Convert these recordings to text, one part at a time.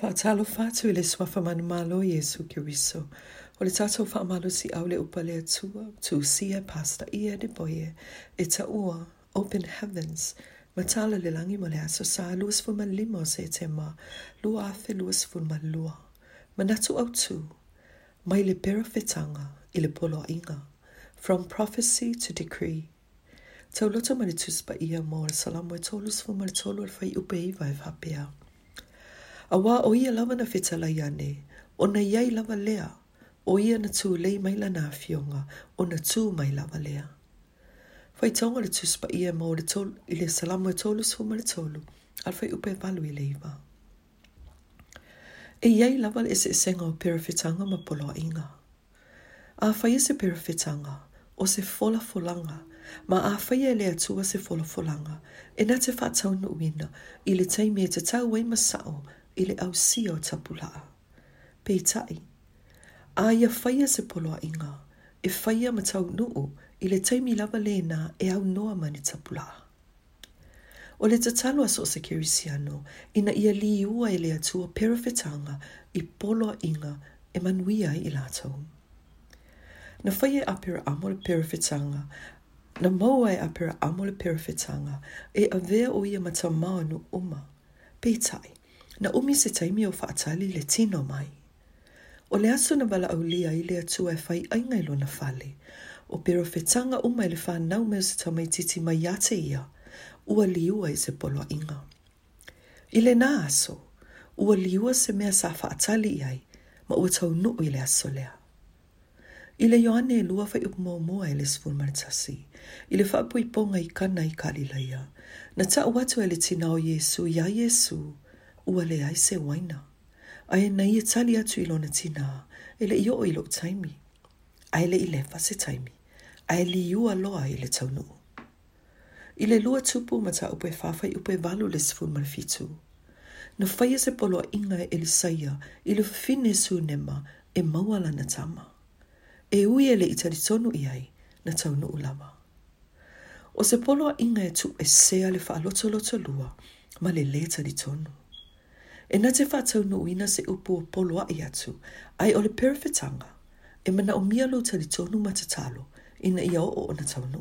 Faatalofa fatu ile le swa fa malo Yesu Kiriso. O le tatou faamalo si au le upa le atua, tu sia pasta ia de boye, e ta ua, open heavens, matala le langi mo le aso sa, luas fu man limo se te ma, lua afe luas fu man lua. Manatu au tu, mai le pera fetanga ile polo inga, from prophecy to decree. Tau loto le tuspa ia mo salamu e tolus fu man tolu al fai upe iwa e vapea. A wā o ia lawa na whita lai ane, o na iai lawa lea, o ia na tū lei mai la nā fionga, o na tū mai lawa lea. Whai taonga le tūspa ia mō le tōlu, i le salamu e tōlu sō ma le tōlu, al whai upe valu i leiva. E iai lawa le se e senga o perawhitanga ma polo a inga. A whai e se perawhitanga, o se fola folanga, ma a whai e lea tūa se fola folanga, e na te whātau nu wina, i le taimi e te tau wei masao, i le au sia tapulaa. Pei Aia whaia se poloa inga, e whaia ma tau nuu i le teimi lava le na e au noa mani tapula. O le tatalo aso se kerisiano, ina ia li ua e le atua perafetanga i poloa inga e manuia i latau. Na whaia e apira amo le perafetanga, na maua e apira amo le perafetanga, e avea o ia ma tau maa nu uma, pei tai na umi se taimi o whaatali le tino mai. O le aso na wala au lia i le atua e whai aingai lona fale, o pero whetanga umai le whanau mea se tamai titi mai ate ia, ua liua i se polo inga. I le nā aso, ua liua se mea sa whaatali iai, ma ua tau nu i le aso lea. I le yoane e lua whai upo moa e le sifun maritasi, i le whaapui ponga i kana i kalilaia, na ta uatu e le tinao Jesu, ia Jesu, ia Jesu, ua le ai se waina. A e na ia tali atu i lona tina, e le io i lo taimi. A e le i lefa se taimi. A e li ua loa i le taunu. I le lua tupu ma ta upe fafai upe valu le sifu marfitu. Na faya e se polo a inga e le saia, i le fine su nema e mawala na tama. E ui e le i tali tonu i ai na taunu ulama. O se polo a inga e tu e sea le faaloto loto lua, ma le leta di tonu. E na te whātau no uina se upu o polo a atu, ai o le perifetanga, e mana o mialo tali tonu matatalo, ina ia o o na tau no.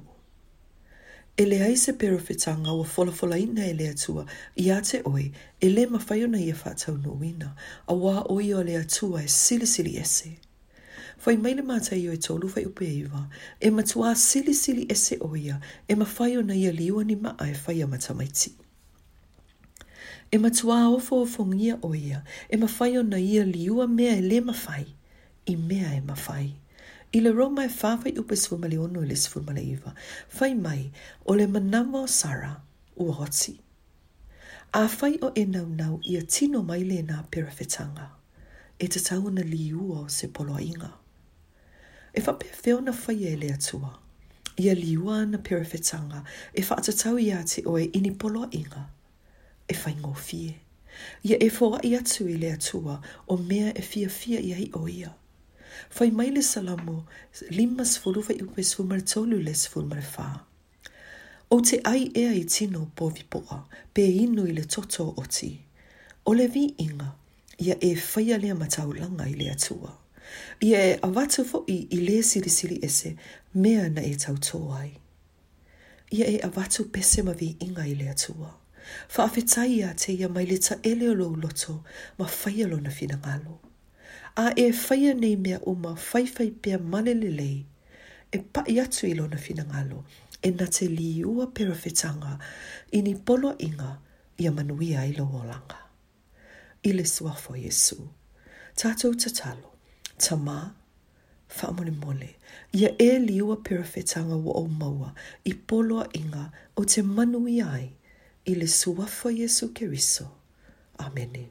E le ai se perifetanga wa folafola ina e le atua, i ate oe, e le mawhaio na ia whātau no uina, a wā oi o le atua e sili sili ese. Fai mai le mata i o e tolu fai upe e iwa, e matua sili sili ese oia, e mawhaio na ia liwa ni maa e fai matamaiti e matua o fofongia o ia, e mawhai o na ia liua mea e le mawhai, i mea e mawhai. I le roma e whawhai upe sfumale ono i e le sfumale iwa, whai mai o le manama o Sara u hoti. A fai o e nau nau i a tino mai le nā perawhetanga, e te tau na liua o se polo inga. E whape whio na whai e le atua, i a liua na perawhetanga, e whaatatau i a te oe ini polo inga, efangofie. Ia e fora i atu i lea tua o mea e fia fia ia o ia. Fai mai le salamo lima sfuru fai upe sfumar tolu le sfumar fa. O te ai ea i tino poa, pe inu i le toto oti. O le vi inga, ia e whaia lea langa i lea tua. Ia e avatu fo i i le siri siri ese, mea na e tautoa ai. Ia e avatu pese ma vi inga i lea tua. fa afetai ia te ia mai le ta ele o lou loto ma faialo na finagalo. A e faia nei mea o ma faifai pia male e pa i atu i lona finagalo, e na te li ua perafetanga i ni polo inga i a manuia i lou olanga. I le suafo Jesu, tatou tatalo, tamā, fa mole mole ia e liua perafetanga wa o maua i poloa inga o te manu ai il est souverain pour Jésus que amen